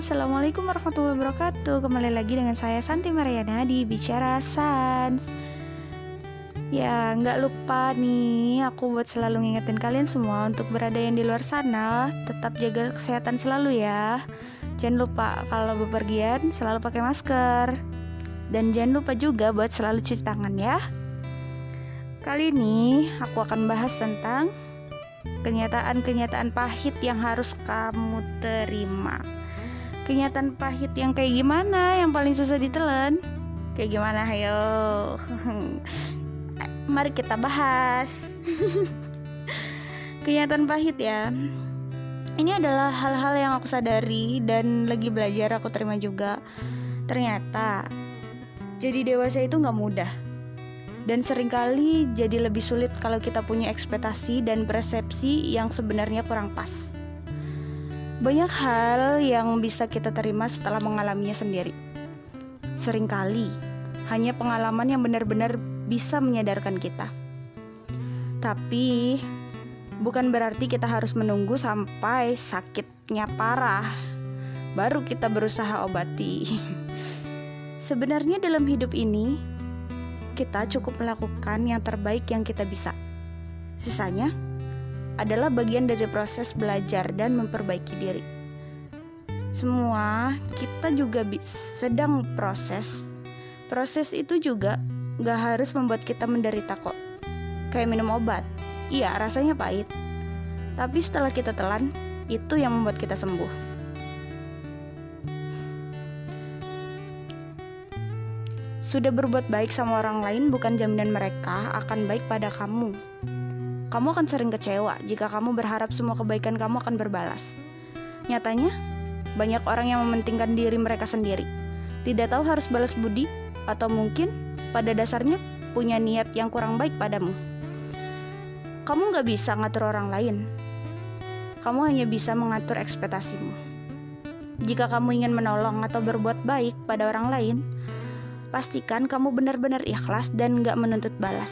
assalamualaikum warahmatullahi wabarakatuh. Kembali lagi dengan saya Santi Mariana di Bicara Sans. Ya, nggak lupa nih, aku buat selalu ngingetin kalian semua untuk berada yang di luar sana, tetap jaga kesehatan selalu ya. Jangan lupa kalau bepergian selalu pakai masker. Dan jangan lupa juga buat selalu cuci tangan ya. Kali ini aku akan bahas tentang kenyataan-kenyataan pahit yang harus kamu terima. Kenyataan pahit yang kayak gimana yang paling susah ditelan? Kayak gimana? Ayo. Mari kita bahas. kenyataan pahit ya. Ini adalah hal-hal yang aku sadari dan lagi belajar aku terima juga. Ternyata jadi dewasa itu nggak mudah dan sering kali jadi lebih sulit kalau kita punya ekspektasi dan persepsi yang sebenarnya kurang pas. Banyak hal yang bisa kita terima setelah mengalaminya sendiri. Seringkali hanya pengalaman yang benar-benar bisa menyadarkan kita. Tapi bukan berarti kita harus menunggu sampai sakitnya parah baru kita berusaha obati. Sebenarnya dalam hidup ini kita cukup melakukan yang terbaik yang kita bisa. Sisanya adalah bagian dari proses belajar dan memperbaiki diri. Semua kita juga sedang proses. Proses itu juga gak harus membuat kita menderita kok. Kayak minum obat. Iya, rasanya pahit. Tapi setelah kita telan, itu yang membuat kita sembuh. Sudah berbuat baik sama orang lain bukan jaminan mereka akan baik pada kamu. Kamu akan sering kecewa jika kamu berharap semua kebaikan kamu akan berbalas. Nyatanya, banyak orang yang mementingkan diri mereka sendiri. Tidak tahu harus balas budi atau mungkin pada dasarnya punya niat yang kurang baik padamu. Kamu gak bisa ngatur orang lain. Kamu hanya bisa mengatur ekspektasimu. Jika kamu ingin menolong atau berbuat baik pada orang lain, pastikan kamu benar-benar ikhlas dan gak menuntut balas.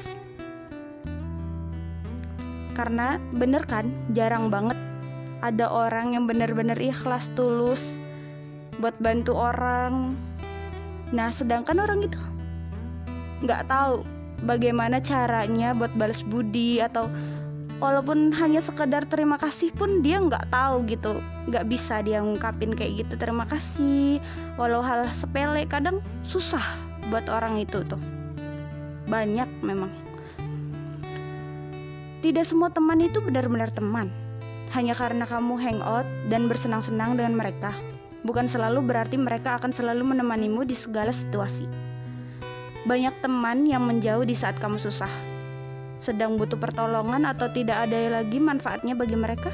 Karena bener kan, jarang banget ada orang yang benar-benar ikhlas tulus buat bantu orang. Nah, sedangkan orang itu nggak tahu bagaimana caranya buat balas budi atau walaupun hanya sekedar terima kasih pun dia nggak tahu gitu. Nggak bisa dia ngungkapin kayak gitu terima kasih. Walau hal sepele kadang susah buat orang itu tuh. Banyak memang tidak semua teman itu benar-benar teman hanya karena kamu hangout dan bersenang-senang dengan mereka bukan selalu berarti mereka akan selalu menemanimu di segala situasi banyak teman yang menjauh di saat kamu susah sedang butuh pertolongan atau tidak ada lagi manfaatnya bagi mereka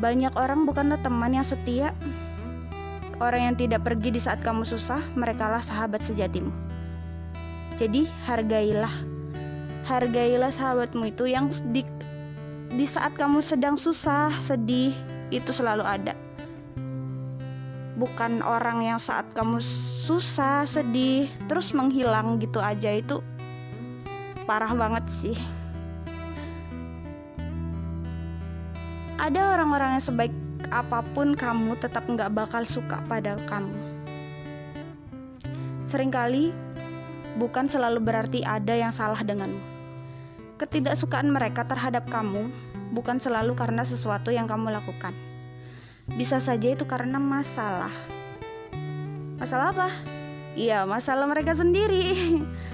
banyak orang bukanlah teman yang setia Orang yang tidak pergi di saat kamu susah, merekalah sahabat sejatimu. Jadi, hargailah. Hargailah sahabatmu itu yang di, di saat kamu sedang susah, sedih, itu selalu ada. Bukan orang yang saat kamu susah, sedih, terus menghilang gitu aja itu parah banget sih. Ada orang-orang yang sebaik apa pun kamu tetap nggak bakal suka pada kamu. Seringkali bukan selalu berarti ada yang salah denganmu. Ketidaksukaan mereka terhadap kamu bukan selalu karena sesuatu yang kamu lakukan. Bisa saja itu karena masalah. Masalah apa? Iya, masalah mereka sendiri.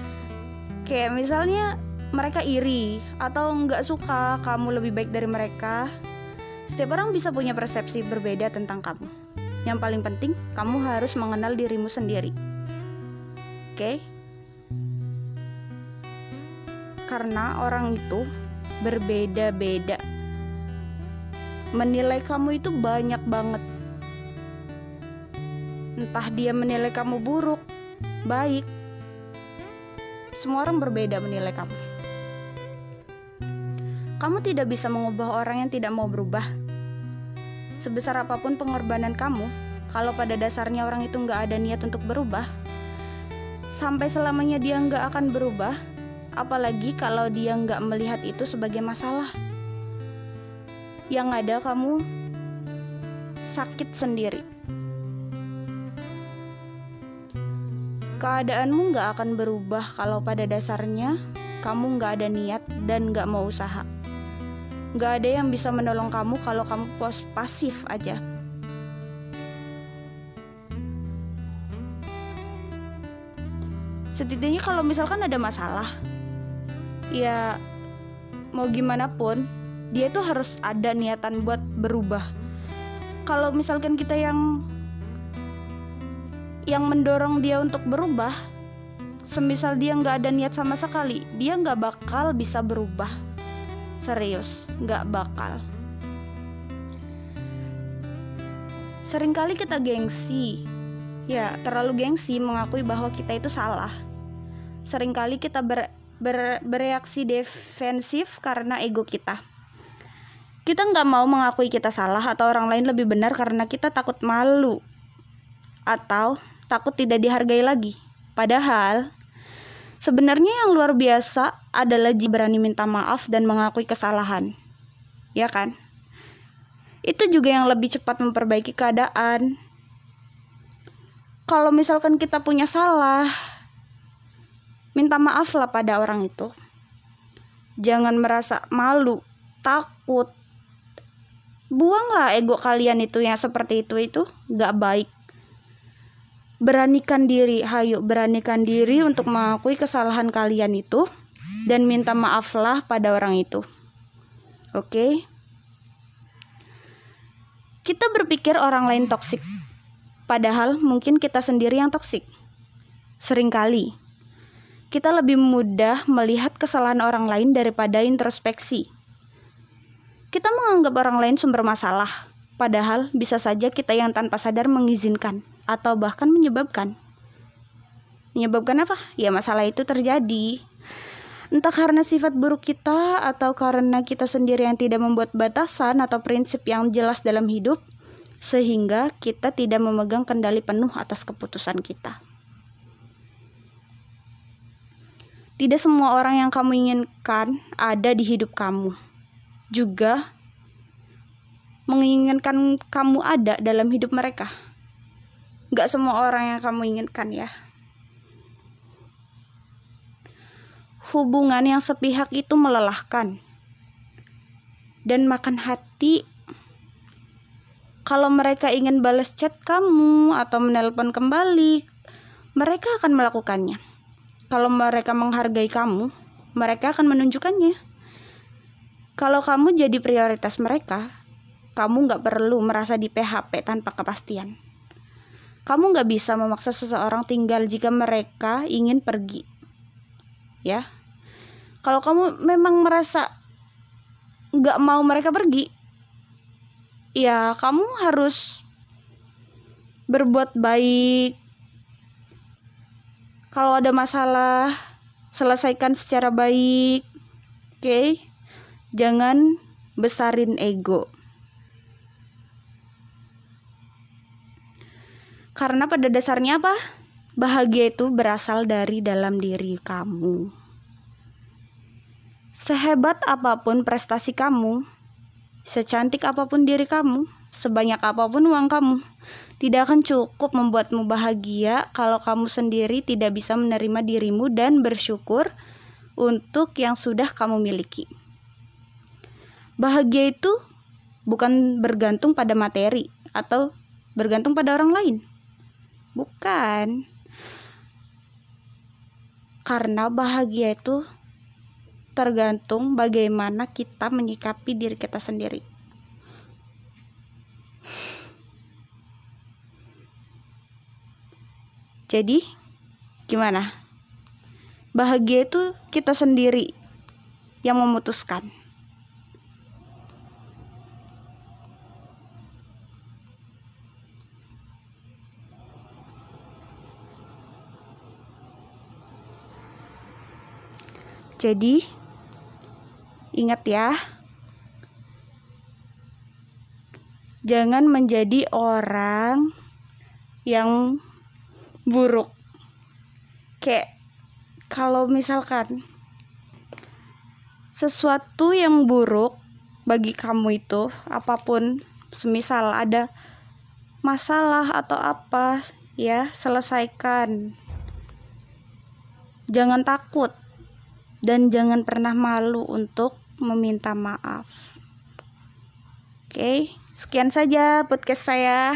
Kayak misalnya mereka iri atau nggak suka kamu lebih baik dari mereka setiap orang bisa punya persepsi berbeda tentang kamu. Yang paling penting, kamu harus mengenal dirimu sendiri. Oke? Okay? Karena orang itu berbeda-beda. Menilai kamu itu banyak banget. Entah dia menilai kamu buruk, baik. Semua orang berbeda menilai kamu. Kamu tidak bisa mengubah orang yang tidak mau berubah sebesar apa pun pengorbanan kamu, kalau pada dasarnya orang itu nggak ada niat untuk berubah, sampai selamanya dia nggak akan berubah, apalagi kalau dia nggak melihat itu sebagai masalah. Yang ada kamu sakit sendiri. Keadaanmu nggak akan berubah kalau pada dasarnya kamu nggak ada niat dan nggak mau usaha. Nggak ada yang bisa menolong kamu kalau kamu pos pasif aja. setidaknya kalau misalkan ada masalah ya mau gimana pun dia tuh harus ada niatan buat berubah. Kalau misalkan kita yang yang mendorong dia untuk berubah semisal dia nggak ada niat sama sekali dia nggak bakal bisa berubah. Serius nggak bakal. Seringkali kita gengsi. Ya terlalu gengsi mengakui bahwa kita itu salah. Seringkali kita ber, ber, bereaksi defensif karena ego kita kita nggak mau mengakui kita salah atau orang lain lebih benar karena kita takut malu atau takut tidak dihargai lagi. Padahal sebenarnya yang luar biasa adalah berani minta maaf dan mengakui kesalahan. Ya kan? Itu juga yang lebih cepat memperbaiki keadaan. Kalau misalkan kita punya salah, minta maaf lah pada orang itu. Jangan merasa malu, takut. Buanglah ego kalian itu yang seperti itu itu gak baik beranikan diri, hayo beranikan diri untuk mengakui kesalahan kalian itu dan minta maaflah pada orang itu. Oke? Okay? Kita berpikir orang lain toksik, padahal mungkin kita sendiri yang toksik. Seringkali kita lebih mudah melihat kesalahan orang lain daripada introspeksi. Kita menganggap orang lain sumber masalah, padahal bisa saja kita yang tanpa sadar mengizinkan atau bahkan menyebabkan. Menyebabkan apa? Ya masalah itu terjadi. Entah karena sifat buruk kita atau karena kita sendiri yang tidak membuat batasan atau prinsip yang jelas dalam hidup sehingga kita tidak memegang kendali penuh atas keputusan kita. Tidak semua orang yang kamu inginkan ada di hidup kamu. Juga menginginkan kamu ada dalam hidup mereka. Gak semua orang yang kamu inginkan ya. Hubungan yang sepihak itu melelahkan dan makan hati. Kalau mereka ingin balas chat kamu atau menelpon kembali, mereka akan melakukannya. Kalau mereka menghargai kamu, mereka akan menunjukkannya. Kalau kamu jadi prioritas mereka, kamu nggak perlu merasa di PHP tanpa kepastian. Kamu nggak bisa memaksa seseorang tinggal jika mereka ingin pergi. Ya, kalau kamu memang merasa nggak mau mereka pergi, ya kamu harus berbuat baik. Kalau ada masalah, selesaikan secara baik. Oke, okay? jangan besarin ego. Karena pada dasarnya apa? Bahagia itu berasal dari dalam diri kamu. Sehebat apa pun prestasi kamu, secantik apa pun diri kamu, sebanyak apa pun uang kamu, tidak akan cukup membuatmu bahagia kalau kamu sendiri tidak bisa menerima dirimu dan bersyukur untuk yang sudah kamu miliki. Bahagia itu bukan bergantung pada materi atau bergantung pada orang lain Bukan. Karena bahagia itu tergantung bagaimana kita menyikapi diri kita sendiri. Jadi, gimana? Bahagia itu kita sendiri yang memutuskan. Jadi, ingat ya, jangan menjadi orang yang buruk. Kayak kalau misalkan sesuatu yang buruk bagi kamu itu apa pun, semisal ada masalah atau apa, ya selesaikan. Jangan takut dan jangan pernah malu untuk meminta maaf. Oke, sekian saja podcast saya.